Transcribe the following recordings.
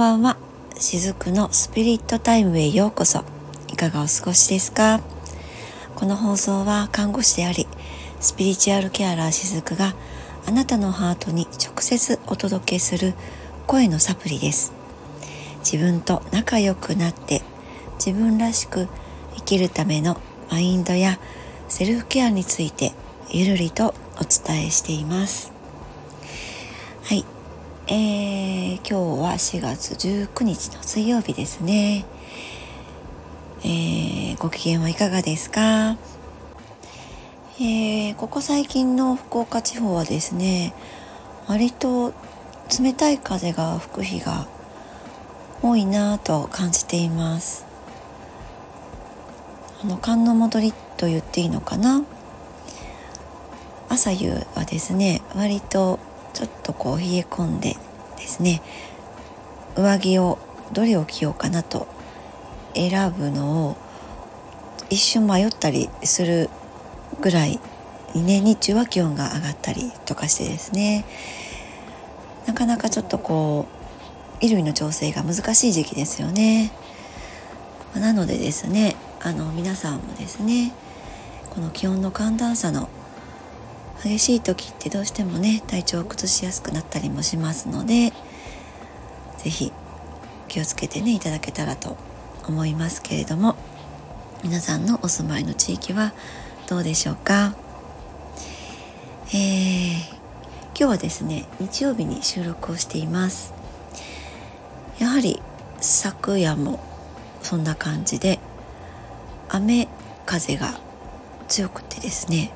ばんは。しずくのスピリットタイムへようこそ。いかがお過ごしですか？この放送は看護師であり、スピリチュアルケアラーしずくがあなたのハートに直接お届けする声のサプリです。自分と仲良くなって自分らしく生きるためのマインドやセルフケアについてゆるりとお伝えしています。えー、今日は4月19日の水曜日ですね。えー、ご機嫌はいかがですか？えー、ここ最近の福岡地方はですね、割と冷たい風が吹く日が多いなと感じています。あの寒の戻りと言っていいのかな？朝夕はですね割とちょっとこう冷え込んでですね上着をどれを着ようかなと選ぶのを一瞬迷ったりするぐらいにね日中は気温が上がったりとかしてですねなかなかちょっとこう衣類の調整が難しい時期ですよね。なのでですねあの皆さんもですねこの気温の寒暖差の激しい時ってどうしてもね体調を崩しやすくなったりもしますので是非気をつけてねいただけたらと思いますけれども皆さんのお住まいの地域はどうでしょうか？えー、今日はですね日曜日に収録をしています。やはり昨夜もそんな感じで雨風が強くてですね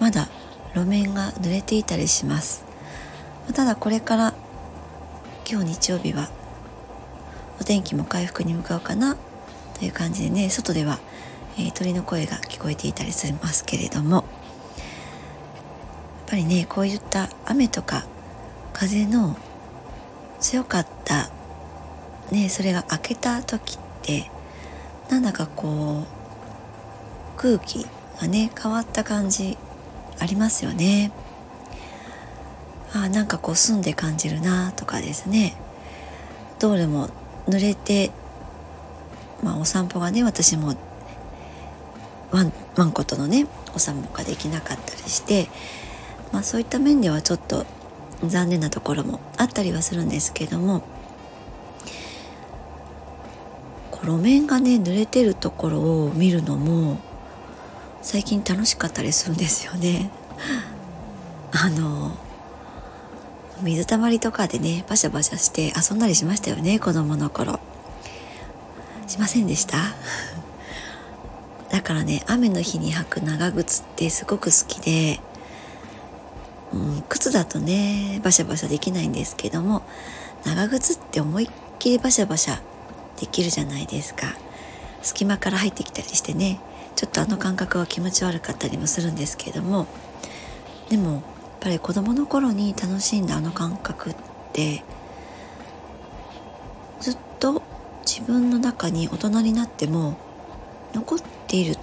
まだ路面が濡れていたりします。ただこれから今日日曜日はお天気も回復に向かうかなという感じでね外では、えー、鳥の声が聞こえていたりしますけれどもやっぱりねこういった雨とか風の強かったねそれが明けた時ってなんだかこう空気がね変わった感じありますよね。あなんかこう澄んで感じるなとかですね。道路も濡れてまあお散歩がね私もワンワンコとのねお散歩ができなかったりしてまあそういった面ではちょっと残念なところもあったりはするんですけども路面がね濡れてるところを見るのも最近楽しかったりするんですよね。あの水たまりとかでねバシャバシャして遊んだりしましたよね子供の頃。しませんでした？だからね雨の日に履く長靴ってすごく好きで、うん、靴だとねバシャバシャできないんですけども長靴って思いっきりバシャバシャできるじゃないですか。隙間から入ってきたりしてね。ちょっとあの感覚は気持ち悪かったりもするんですけれどもでもやっぱり子供の頃に楽しんだあの感覚ってずっと自分の中に大人になっても残っている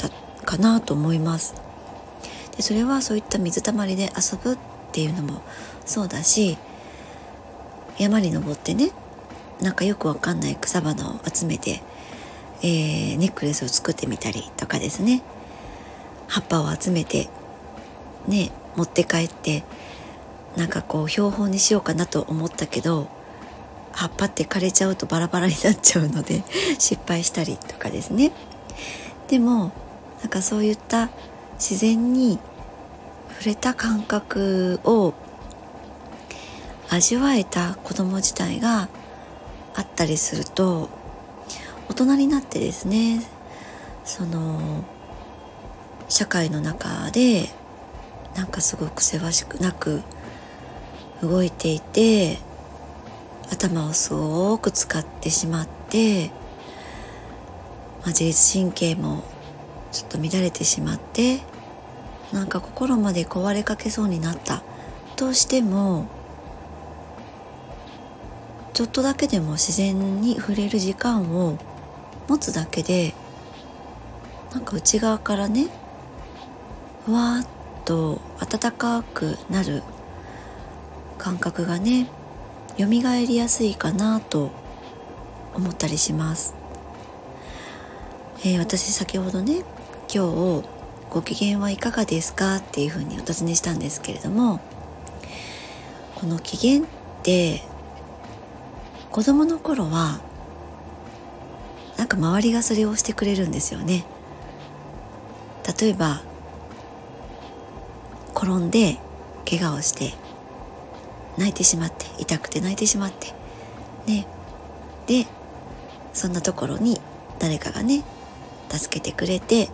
かなと思います。でそれはそういった水たまりで遊ぶっていうのもそうだし山に登ってねなんかよくわかんない草花を集めて、えー、ネックレスを作ってみたりとかですね。葉っぱを集めてね持って帰ってなんかこう標本にしようかなと思ったけど葉っぱって枯れちゃうとバラバラになっちゃうので 失敗したりとかですね。でもなんかそういった自然に触れた感覚を味わえた子供自体があったりすると大人になってですねその社会の中でなんかすごくせわしくなく動いていて頭をすごく使ってしまって、まあ、自律神経もちょっと乱れてしまってなんか心まで壊れかけそうになった。としてもちょっとだけでも自然に触れる時間を持つだけでなんか内側からねふわっと温かくなる感覚がね蘇りやすいかなと思ったりします、えー、私先ほどね今日ご機嫌はいかがですかっていうふうにお尋ねしたんですけれどもこの機嫌って子供の頃はなんか周りがそれをしてくれるんですよね。例えば転んで怪我をして泣いてしまって痛くて泣いてしまってね。でそんなところに誰かがね助けてくれて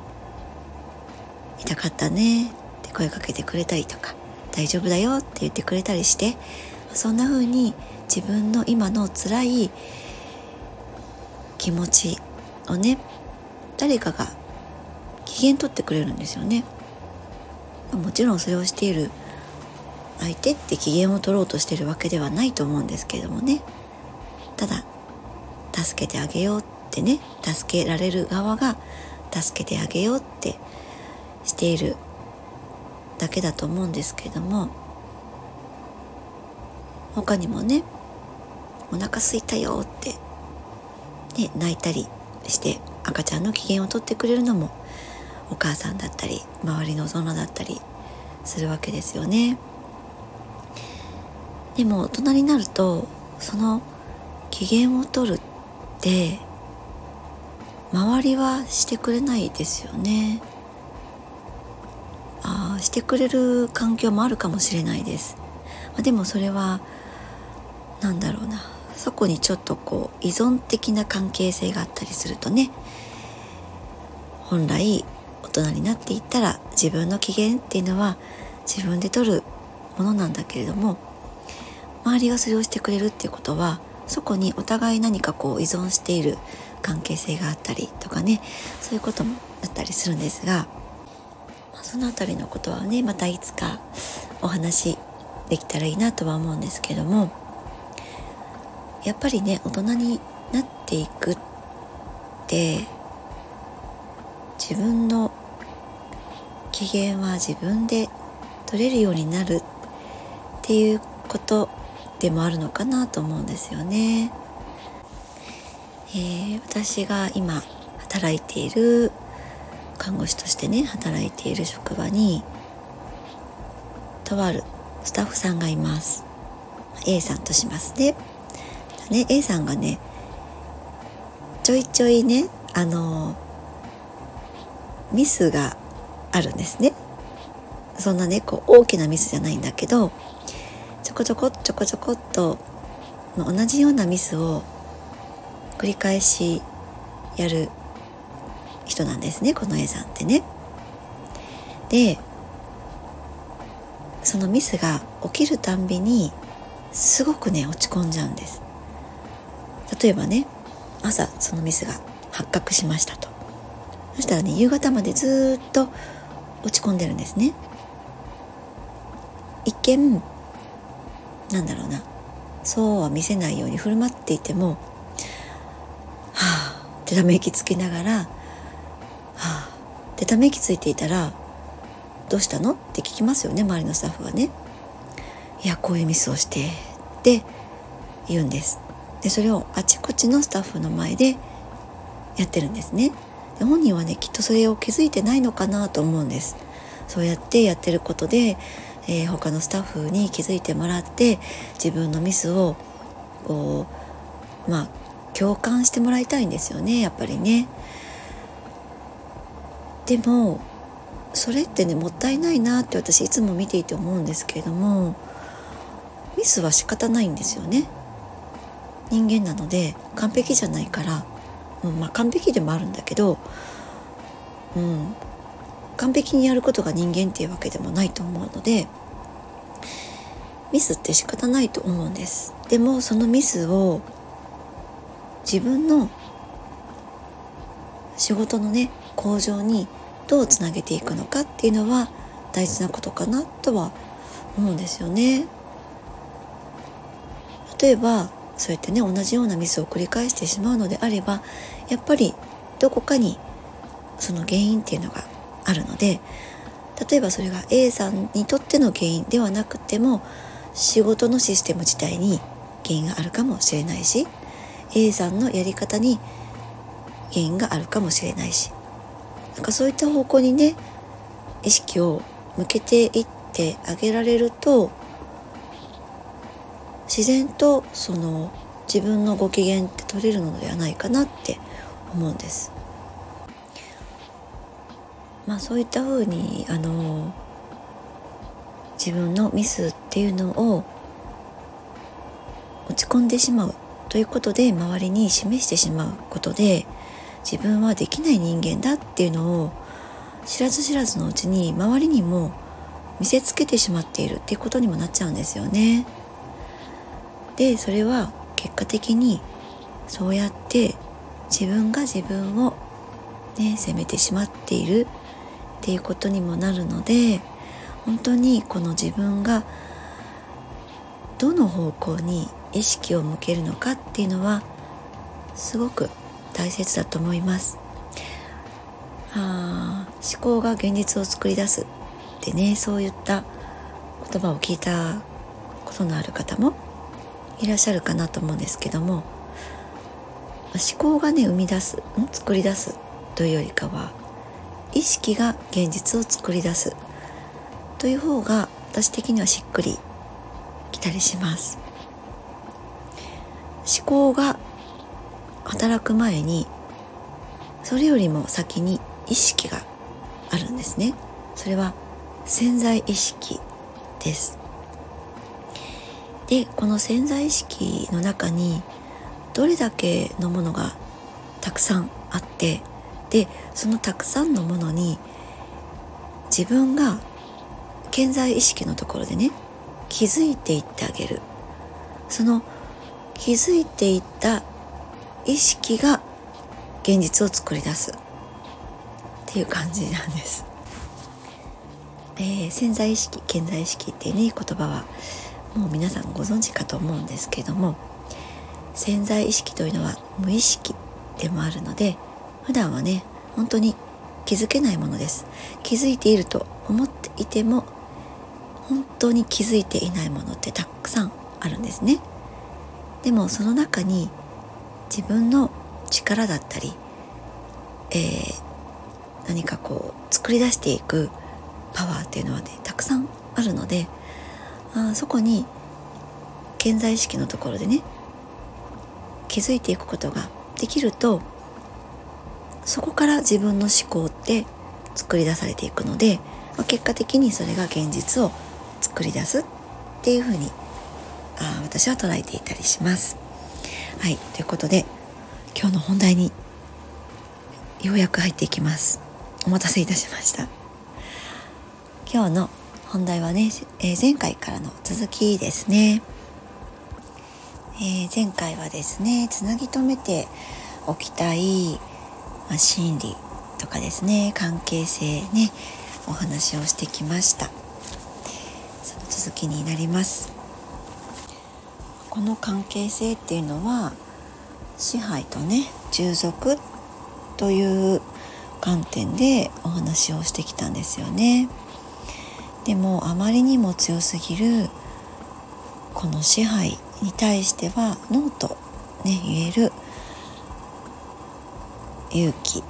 痛かったねって声かけてくれたりとか大丈夫だよって言ってくれたりしてそんな風に自分の今の辛い気持ちをね誰かが機嫌取ってくれるんですよね。もちろんそれをしている相手って機嫌を取ろうとしてるわけではないと思うんですけれどもね。ただ助けてあげようってね助けられる側が助けてあげようってしているだけだと思うんですけれども他にもねお腹すいたよって、ね、泣いたりして赤ちゃんの機嫌を取ってくれるのもお母さんだったり周りの大人だったりするわけですよね。でも大人になるとその機嫌を取るって周りはしてくれないですよね。ああしてくれる環境もあるかもしれないです。まあ、でもそれは何だろうなそこにちょっとこう依存的な関係性があったりするとね本来大人になっていったら自分の機嫌っていうのは自分で取るものなんだけれども周りがそれをしてくれるっていうことはそこにお互い何かこう依存している関係性があったりとかねそういうこともあったりするんですが、まあ、その辺りのことはねまたいつかお話できたらいいなとは思うんですけどもやっぱりね大人になっていくって自分の機嫌は自分で取れるようになるっていうことでもあるのかなと思うんですよね。えー、私が今働いている看護師としてね働いている職場にとあるスタッフさんがいます A さんとしますねね A さんがねちょいちょいねあのミスがあるんですねそんなねこう大きなミスじゃないんだけどちょこちょこちょこちょこっと同じようなミスを繰り返しやる人なんですねこの A さんってね。でそのミスが起きるたんびにすごくね落ち込んじゃうんです例えばね朝そのミスが発覚しましたと。そしたらね夕方までずっと落ち込んでるんですね。一見なんだろうな。そうは見せないように振る舞っていてもはあってため息つきながらはあってため息ついていたらどうしたの？って聞きますよね周りのスタッフはね。いやこういうミスをしてって言うんです。でそれをあちこちのスタッフの前でやってるんですねで本人はねきっとそれを気づいてないのかなと思うんですそうやってやってることでえー、他のスタッフに気づいてもらって自分のミスをこうまあ共感してもらいたいんですよねやっぱりね。でもそれってねもったいないなって私いつも見ていて思うんですけれどもミスは仕方ないんですよね。人間なので完璧じゃないから、うん、まあ完璧でもあるんだけど、うん、完璧にやることが人間っていうわけでもないと思うのでミスって仕方ないと思うんです。でもそのミスを自分の仕事のね向上にどうつなげていくのかっていうのは大事なことかなとは思うんですよね。例えばそうやってね同じようなミスを繰り返してしまうのであればやっぱりどこかにその原因っていうのがあるので例えばそれが A さんにとっての原因ではなくても仕事のシステム自体に原因があるかもしれないし A さんのやり方に原因があるかもしれないしなんかそういった方向にね意識を向けていってあげられると自然とその自分のご機嫌って取れるのではないかなって思うんです。まあそういったふうにあの自分のミスっていうのを落ち込んでしまうということで周りに示してしまうことで自分はできない人間だっていうのを知らず知らずのうちに周りにも見せつけてしまっているっていうことにもなっちゃうんですよね。でそれは結果的にそうやって自分が自分をね責めてしまっているっていうことにもなるので本当にこの自分がどの方向に意識を向けるのかっていうのはすごく大切だと思います。あ思考が現実を作り出すってねそういった言葉を聞いたことのある方もいらっしゃるかなと思うんですけども思考がね生み出すん？作り出すというよりかは意識が現実を作り出すという方が私的にはしっくりきたりします。思考が働く前にそれよりも先に意識があるんですね。それは潜在意識です。でこの潜在意識の中にどれだけのものがたくさんあってでそのたくさんのものに自分が健在意識のところでね気づいていってあげるその気づいていった意識が現実を作り出すっていう感じなんです。えー、潜在意識健在意識っていうね言葉はもう皆さんご存知かと思うんですけども潜在意識というのは無意識でもあるので普段はね本当に気づけないものです。気づいていると思っていても本当に気づいていないものってたくさんあるんですね。でもその中に自分の力だったり、えー、何かこう作り出していくパワーっていうのはねたくさんあるのであそこに健在意識のところでね気づいていくことができるとそこから自分の思考って作り出されていくので、まあ、結果的にそれが現実を作り出すっていうふうにあ私は捉えていたりします。はい、ということで今日の本題にようやく入っていきます。お待たせいたしました。今日の本題はね、えー、前回からの続きですね。えー、前回はですね、つなぎ止めておきたい、まあ、心理とかですね、関係性ね、お話をしてきました。その続きになります。この関係性っていうのは支配とね従属という観点でお話をしてきたんですよね。でもあまりにも強すぎるこの支配に対してはノーとね言える勇気っ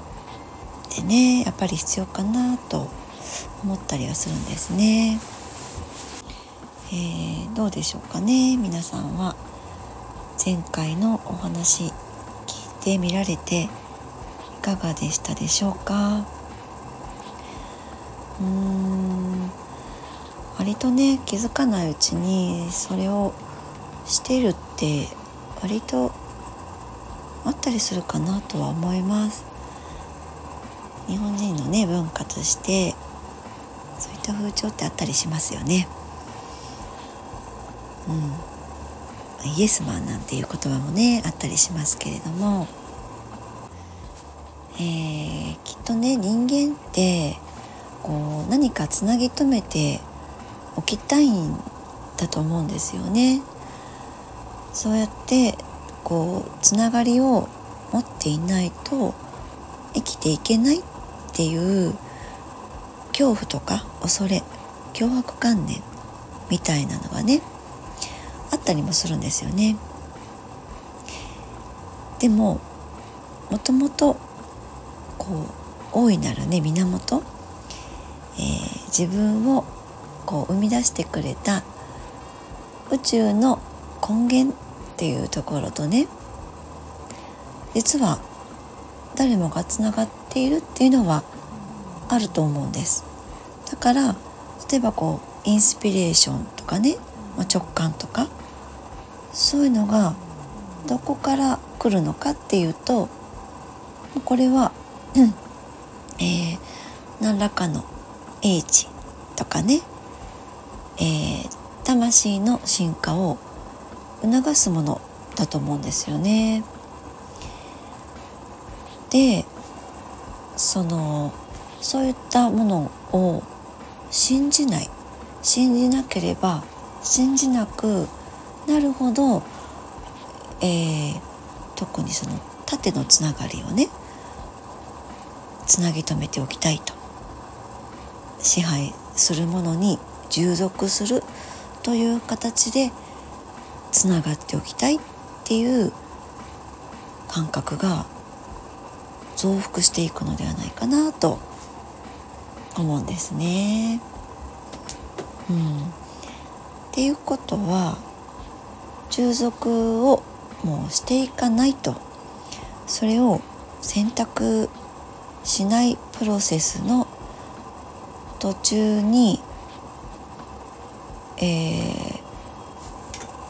てねやっぱり必要かなと思ったりはするんですね。えー、どうでしょうかね皆さんは。前回のお話聞いてみられていかがでしたでしょうか？うーん。割とね気づかないうちにそれをしてるって割とあったりするかなとは思います。日本人のね文化としてそういった風潮ってあったりしますよね。うん、イエスマンなんていう言葉もねあったりしますけれども、えー、きっとね人間ってこう何かつなぎ止めておきたいんだと思うんですよね。そうやってこうつながりを持っていないと生きていけないっていう恐怖とか恐れ脅迫観念みたいなのがねあったりもするんですよね。でももともとこう大いなるね源、えー、自分をこう生み出してくれた宇宙の根源っていうところとね実は誰もがつながっているっていうのはあると思うんです。だから例えばこうインスピレーションとかね、まあ、直感とかそういうのがどこから来るのかっていうとこれは、うんえー、何らかの英知とかね、えー、魂の進化を促すものだと思うんですよね。でそのそういったものを信じない信じなければ信じなくなるほど、えー、特にその縦のつながりをねつなぎ止めておきたいと支配するものに従属するという形でつながっておきたいっていう感覚が増幅していくのではないかなと思うんですね。うん、っていうことは従属をもうしていかないとそれを選択しないプロセスの途中にえー、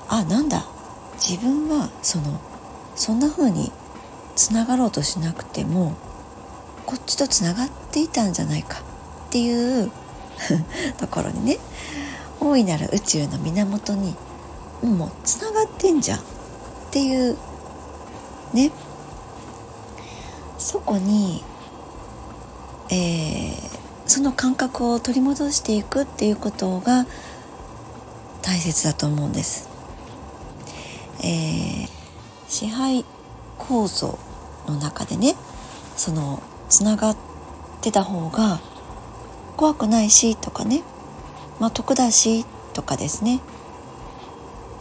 あなんだ。自分はそのそんな風につながろうとしなくてもこっちとつながっていたんじゃないか。っていう ところにね。大いなる宇宙の源にもうつながってんじゃん。っていうね。そこに、えー、その感覚を取り戻していくっていうことが大切だと思うんです。えー、支配構造の中でねそのつながってた方が怖くないしとかねまあ得だしとかですね、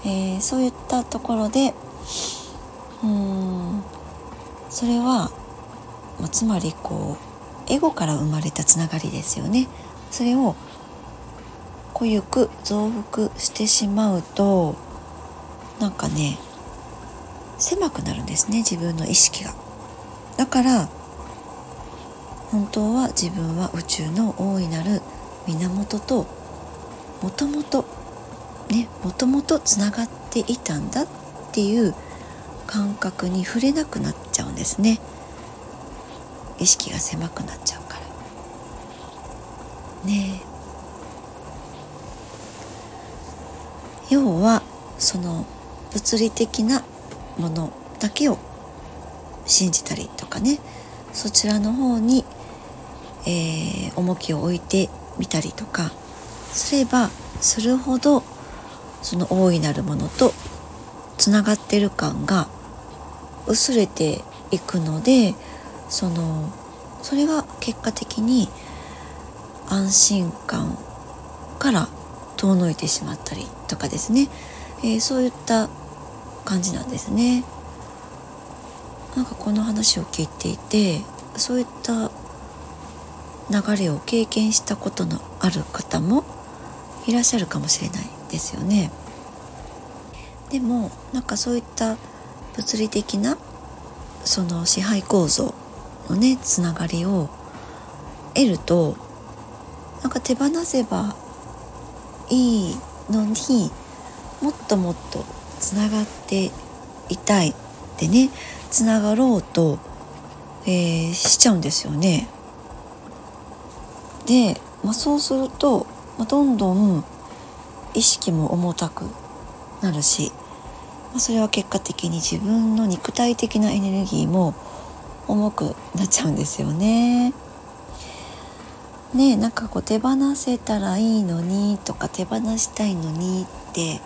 えー、そういったところでうんそれは、まあ、つまりこうエゴから生まれたつながりですよねそれを濃ゆく増幅してしまうとなんかね狭くなるんですね自分の意識が。だから本当は自分は宇宙の大いなる源ともともとねもともとつながっていたんだっていう感覚に触れなくなっちゃうんですね。意識が狭くなっちゃうから。ねはその物理的なものだけを信じたりとかね。そちらの方に、えー、重きを置いてみたりとかすればするほどその大いなるものとつながってる感が薄れていくのでそのそれが結果的に安心感から遠のいてしまったりとかですね、えー、そういった感じなんですね。なんかこの話を聞いていてそういった流れを経験したことのある方もいらっしゃるかもしれないですよね。でもなんかそういった物理的なその支配構造のねつながりを得るとなんか手放せばいいのにもっともっとつながっていたいでねつながろうと、えー、しちゃうんですよね。で、まあ、そうすると、まあ、どんどん意識も重たくなるし、まあ、それは結果的に自分の肉体的なエネルギーも重くなっちゃうんですよね。ねなんかこう手放せたらいいのにとか手放したいのにって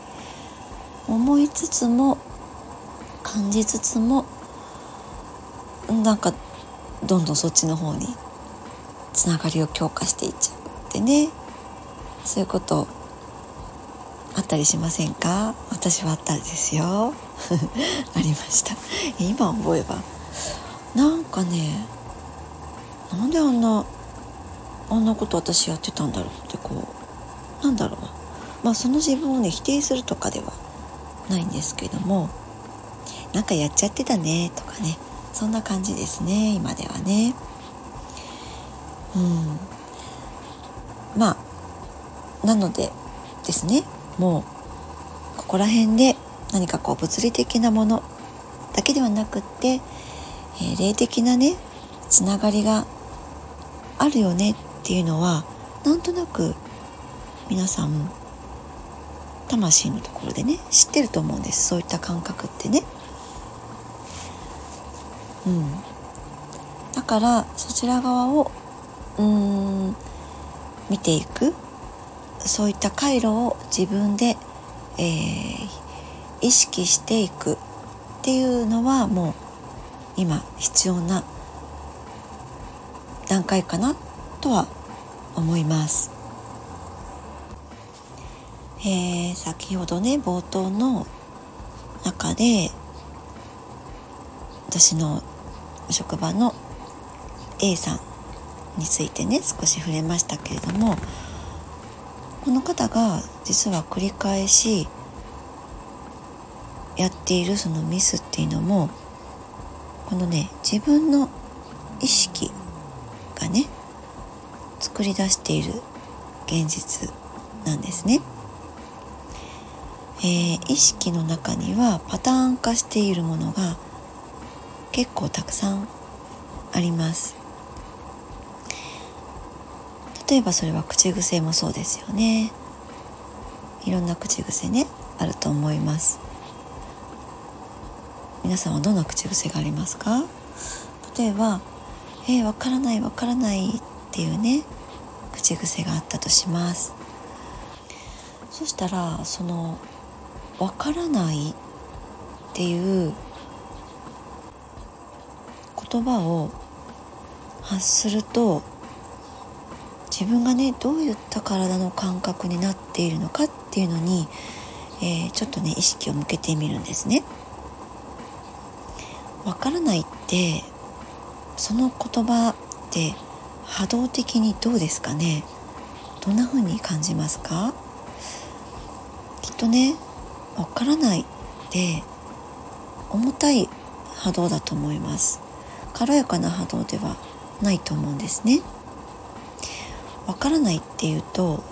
思いつつも感じつつもなんかどんどんそっちの方につながりを強化していっちゃうってね。そういうことあったりしませんか？私はあったんですよ。ありました。今思えば。なんかねなんであんなあんなこと私やってたんだろうってこうなんだろう。まあその自分をね否定するとかではないんですけどもなんかやっちゃってたねとかねそんな感じですね今ではね。うん。まあなのでですねもうここら辺で何かこう物理的なものだけではなくって、えー、霊的なねつながりがあるよねっっていうのはなんとなく皆さん魂のところでね知ってると思うんです。そういった感覚ってね。うん、だからそちら側をうん見ていく。そういった回路を自分で、えー、意識していく。っていうのはもう今必要な段階かなとは思います。えー、先ほどね冒頭の中で私の職場の A さんについてね少し触れましたけれどもこの方が実は繰り返しやっているそのミスっていうのもこのね自分の意識がね作り出している現実なんですね。えー、意識の中にはパターン化しているものが結構たくさんあります。例えばそれは口癖もそうですよね。いろんな口癖ねあると思います。皆さんはどんな口癖がありますか？例えば「えー、わからないわからない」っていうね口癖があったとしますそしたらその「わからない」っていう言葉を発すると自分がねどういった体の感覚になっているのかっていうのに、えー、ちょっとね意識を向けてみるんですね。わからないってその言葉って波動的にどうですかね？どんな風に感じますか？きっとねわからないって重たい波動だと思います。軽やかな波動ではないと思うんですね。わからないっていうと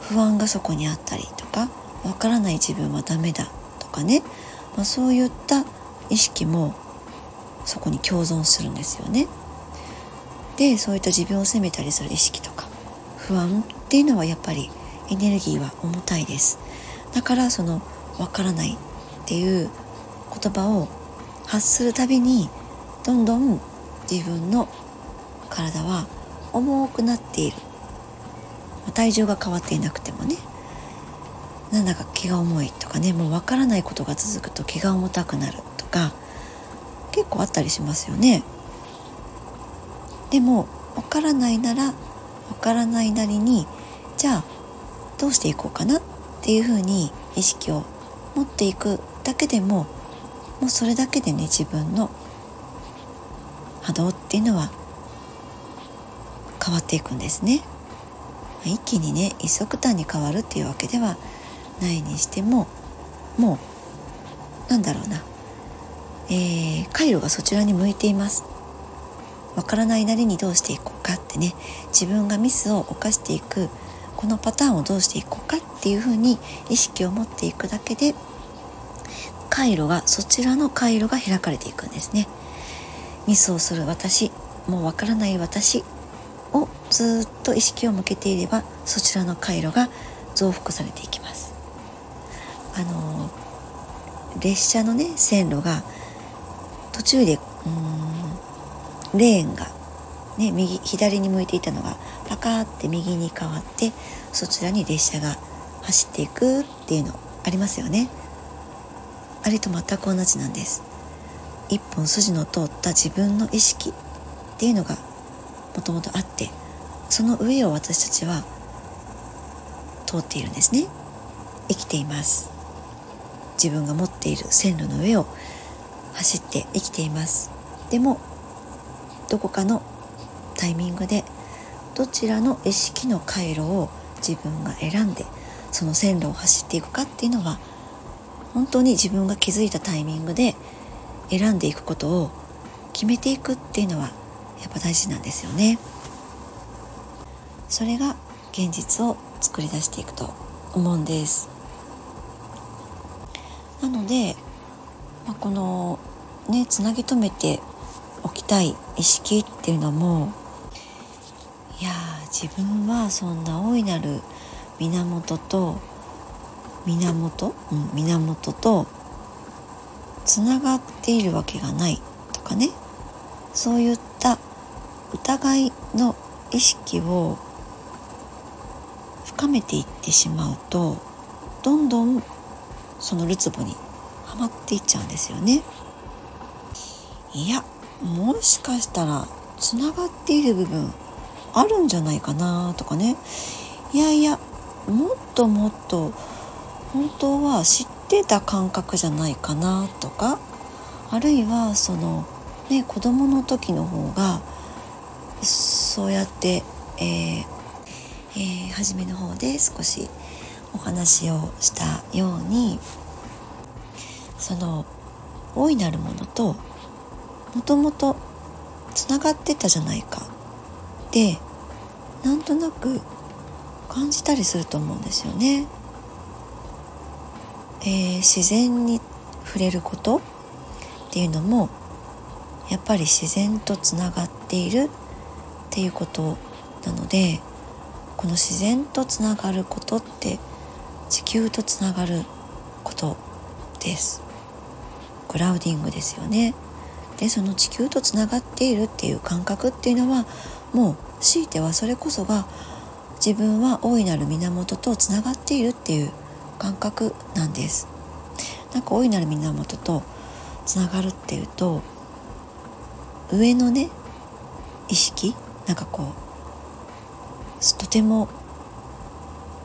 不安がそこにあったりとかわからない自分はダメだとかね、まあ、そういった意識もそこに共存するんですよね。でそういった自分を責めたりする意識とか不安っていうのはやっぱりエネルギーは重たいです。だからそのわからないっていう言葉を発するたびにどんどん自分の体は重くなっている。体重が変わっていなくてもね。なんだか気が重いとかね。もう分からないことが続くと気が重たくなるとか結構あったりしますよね。でも分からないなら分からないなりにじゃあどうしていこうかなっていうふうに意識を持っていくだけでももうそれだけでね自分の波動っていうのは変わっていくんですね。一気にね一足単に変わるっていうわけではないにしてももうなんだろうな、えー、回路がそちらに向いています。わからないなりにどうしていこうかってね自分がミスを犯していくこのパターンをどうしていこうかっていうふうに意識を持っていくだけで回路がそちらの回路が開かれていくんですね。ミスをする私もうわからない私をずっと意識を向けていればそちらの回路が増幅されていきます。あの列車のね線路が途中でうんレーンがね右左に向いていたのがパカーって右に変わってそちらに列車が走っていくっていうのありますよね。あれと全く同じなんです。一本筋の通った自分の意識っていうのがもともとあってその上を私たちは通っているんですね。生きています。自分が持っている線路の上を走って生きています。でもどこかのタイミングでどちらの意識の回路を自分が選んでその線路を走っていくかっていうのは本当に自分が気づいたタイミングで選んでいくことを決めていくっていうのはやっぱ大事なんですよね。それが現実を作り出していくと思うんです。なので、まあ、このねつなぎ止めておきたい意識っていうのもいや自分はそんな大いなる源と源、うん、源とつながっているわけがないとかねそういった疑いの意識を深めていってしまうとどんどんそのるつぼにはまっていっちゃうんですよね。いやもしかしたらつながっている部分あるんじゃないかなとかね。いやいやもっともっと本当は知ってた感覚じゃないかなとか。あるいはそのね子供の時の方がそうやって、えーえー、初めの方で少しお話をしたようにその大いなるものともともとつながってたじゃないか。でなんとなく感じたりすると思うんですよね。えー、自然に触れることっていうのもやっぱり自然とつながっているっていうことなのでこの自然とつながることって地球とつながることです。グラウディングですよね。でその地球とつながっているっていう感覚っていうのはもう強いてはそれこそが自分は大いなる源とつながっているっていう感覚なんです。なんか大いなる源とつながるっていうと上のね意識なんかこうとても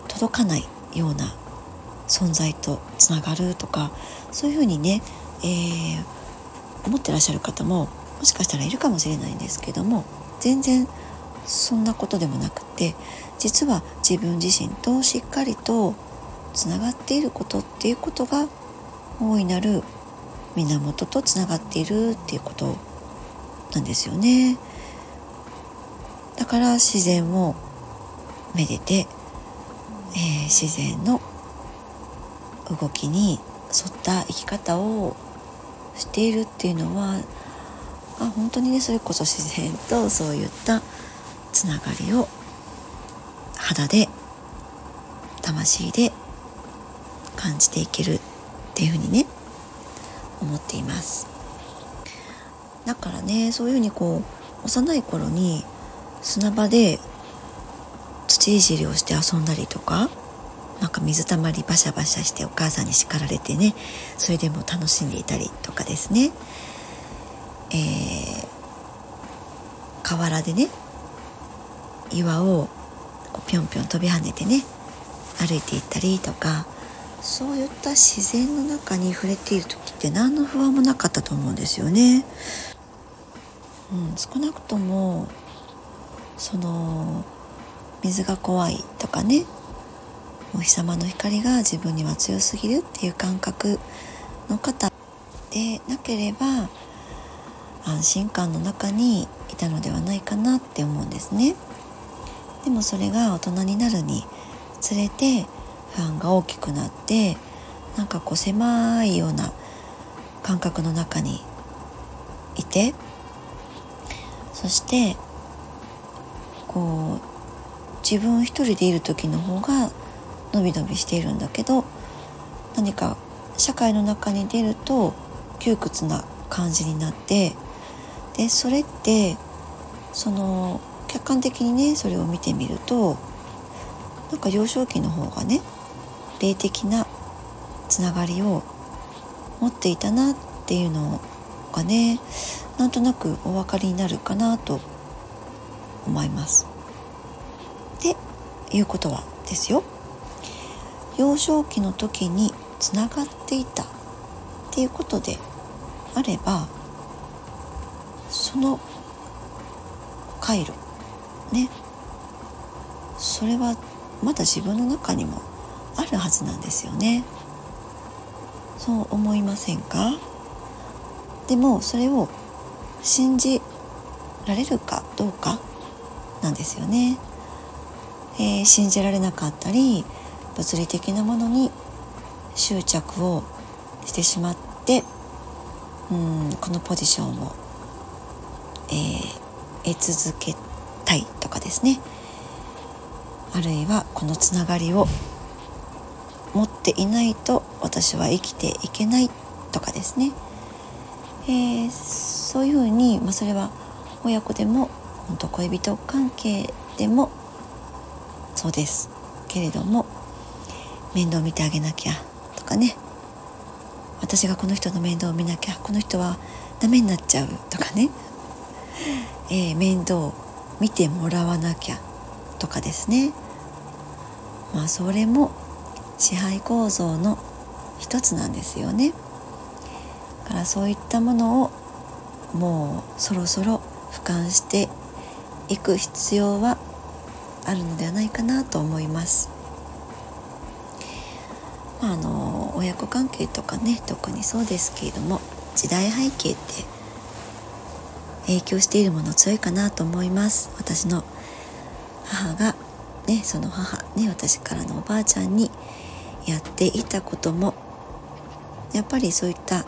届かないような存在とつながるとかそういうふうにね、えー、思ってらっしゃる方ももしかしたらいるかもしれないんですけども全然そんなことでもなくて実は自分自身としっかりとつながっていることっていうことが大いなる源とつながっているっていうことなんですよね。だから自然をめでて、えー、自然の動きに沿った生き方をしているっていうのはあ本当にねそれこそ自然とそういったつながりを肌で魂で感じていけるっていうふうにね思っています。だからねそういうふうにこう幼い頃に砂場で土いじりをして遊んだりとかなんか水たまりバシャバシャしてお母さんに叱られてねそれでも楽しんでいたりとかですね、えー、河原でね岩をぴょんぴょん飛び跳ねてね歩いていったりとかそういった自然の中に触れている時って何の不安もなかったと思うんですよね。うん、少なくともその水が怖いとかねお日様の光が自分には強すぎるっていう感覚の方でなければ安心感の中にいたのではないかなって思うんですね。でもそれが大人になるにつれて不安が大きくなってなんかこう狭いような感覚の中にいてそしてこう自分一人でいる時の方が伸び伸びしているんだけど何か社会の中に出ると窮屈な感じになってでそれってその客観的にねそれを見てみるとなんか幼少期の方がね霊的なつながりを持っていたなっていうのがねなんとなくお分かりになるかなと思います。でいうことはですよ幼少期の時につながっていたっていうことであればその回路ねそれはまだ自分の中にもあるはずなんですよね。そう思いませんか？でもそれを信じられるかどうかなんですよね、えー、信じられなかったり物理的なものに執着をしてしまってうんこのポジションを、えー、得続けたいとかですね。あるいはこのつながりを持っていないと私は生きていけないとかですね、えー、そういうふうに、まあ、それは親子でも本当恋人関係でもそうですけれども面倒見てあげなきゃとかね。私がこの人の面倒を見なきゃこの人はダメになっちゃうとかね、えー、面倒を見てもらわなきゃとかですね。まあそれも支配構造の一つなんですよね。だからそういったものをもうそろそろ俯瞰していく必要はあるのではないかなと思います。まあ、あの親子関係とかね特にそうですけれども時代背景って影響しているもの強いかなと思います。私の母がねその母ね私からのおばあちゃんにやっていたこともやっぱりそういった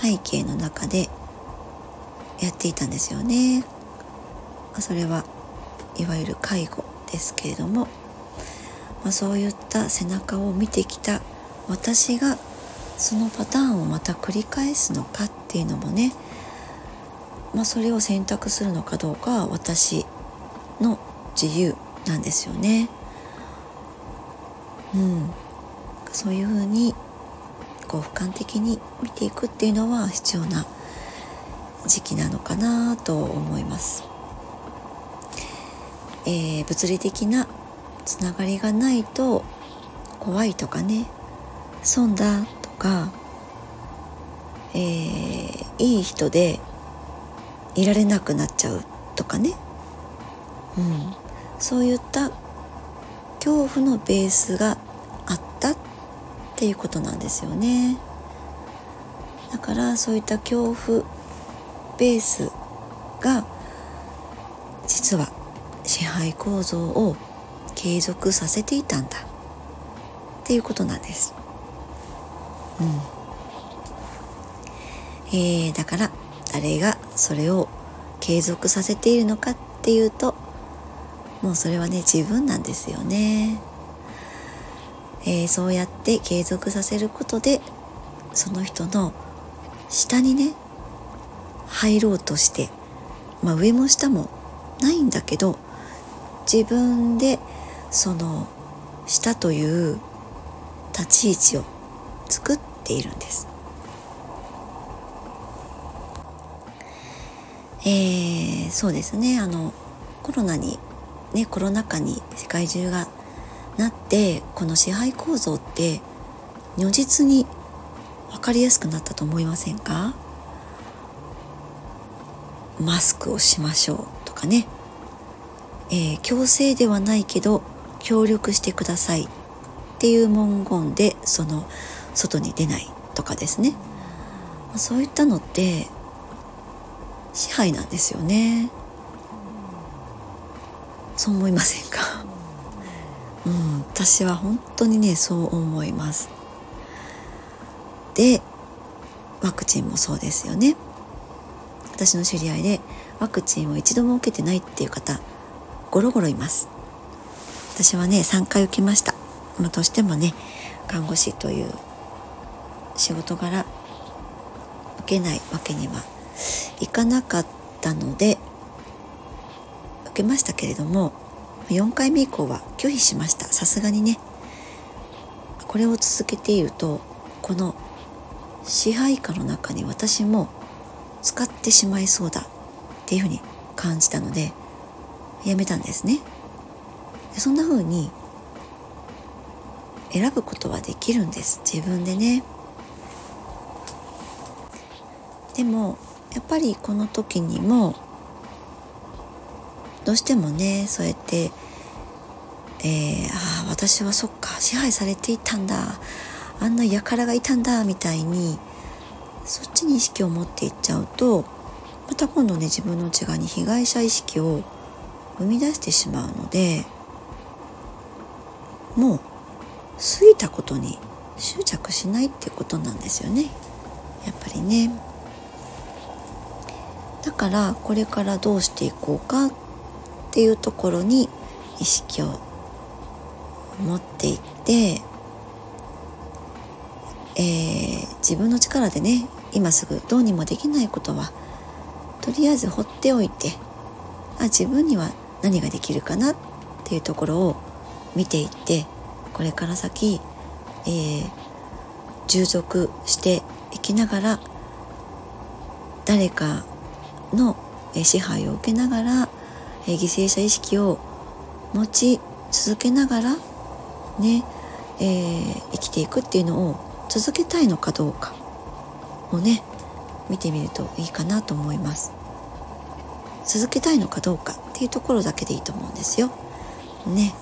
背景の中でやっていたんですよね。それはいわゆる介護ですけれども、まあ、そういった背中を見てきた私がそのパターンをまた繰り返すのかっていうのもね、まあ、それを選択するのかどうかは私の自由なんですよね。うん、そういうふうにこう俯瞰的に見ていくっていうのは必要な時期なのかなと思います。えー、物理的なつながりがないと怖いとかね損だとか、えー、いい人でいられなくなっちゃうとかね、うん、そういった恐怖のベースがあったっていうことなんですよね。だからそういった恐怖ベースが実は支配構造を継続させていたんだっていうことなんです。うん。えー、だから誰がそれを継続させているのかっていうともうそれはね自分なんですよね、えー、そうやって継続させることでその人の下にね入ろうとしてまあ上も下もないんだけど自分でその下という立ち位置を作っているんです。えー、そうですね。あのコロナにねコロナ禍に世界中がなってこの支配構造って如実に分かりやすくなったと思いませんか？マスクをしましょうとかね。えー、強制ではないけど協力してくださいっていう文言でその外に出ないとかですね。そういったのって支配なんですよね。そう思いませんか？うん私は本当にねそう思います。でワクチンもそうですよね。私の知り合いでワクチンを一度も受けてないっていう方ゴロゴロいます。私はね3回受けました、まあ、としてもね看護師という仕事柄受けないわけにはいかなかったので受けましたけれども4回目以降は拒否しました。さすがにね。これを続けているとこの支配下の中に私も使ってしまいそうだ。っていうふうに感じたのでやめたんですね。そんな風に、選ぶことはできるんです。自分でね。でもやっぱりこの時にもどうしてもねそうやってえー、ああ私はそっか支配されていたんだあんな輩がいたんだみたいにそっちに意識を持っていっちゃうとまた今度ね自分の内側に被害者意識を生み出してしまうのでもう過ぎたことに執着しないっていうことなんですよね。やっぱりね。だからこれからどうしていこうかっていうところに意識を持っていって、えー、自分の力でね今すぐどうにもできないことはとりあえず放っておいてあ自分には何ができるかなっていうところを見ていってこれから先、えー、従属していきながら誰かの支配を受けながら犠牲者意識を持ち続けながらね、えー、生きていくっていうのを続けたいのかどうかをね見てみるといいかなと思います。続けたいのかどうかっていうところだけでいいと思うんですよ。ね。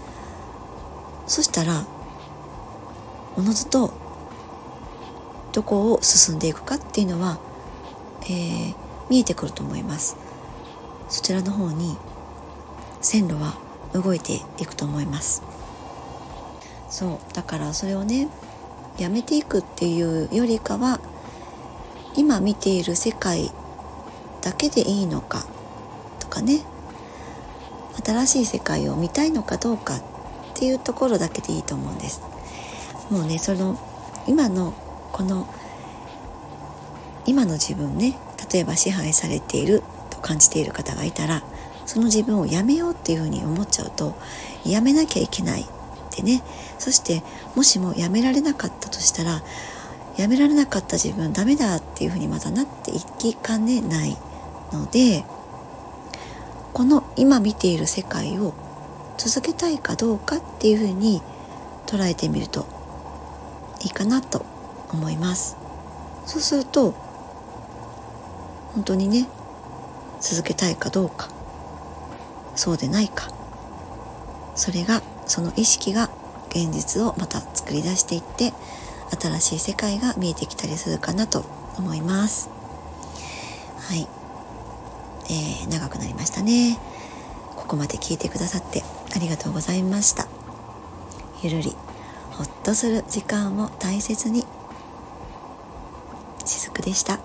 そしたらおのずとどこを進んでいくかっていうのは、えー、見えてくると思います。そちらの方に線路は動いていくと思います。そうだからそれをねやめていくっていうよりかは今見ている世界だけでいいのかとかね新しい世界を見たいのかどうかっていうところだけでいいと思うんです。もうねその今のこの今の自分ね例えば支配されていると感じている方がいたらその自分をやめようっていうふうに思っちゃうとやめなきゃいけないってね。そしてもしもやめられなかったとしたらやめられなかった自分ダメだっていうふうにまたなっていきかねないのでこの今見ている世界を続けたいかどうかっていうふうに捉えてみるといいかなと思います。そうすると本当にね続けたいかどうか。そうでないか。それがその意識が現実をまた作り出していって新しい世界が見えてきたりするかなと思います。はい、えー、長くなりましたね。ここまで聞いてくださってありがとうございました。ゆるりほっとする時間を大切に。しずくでした。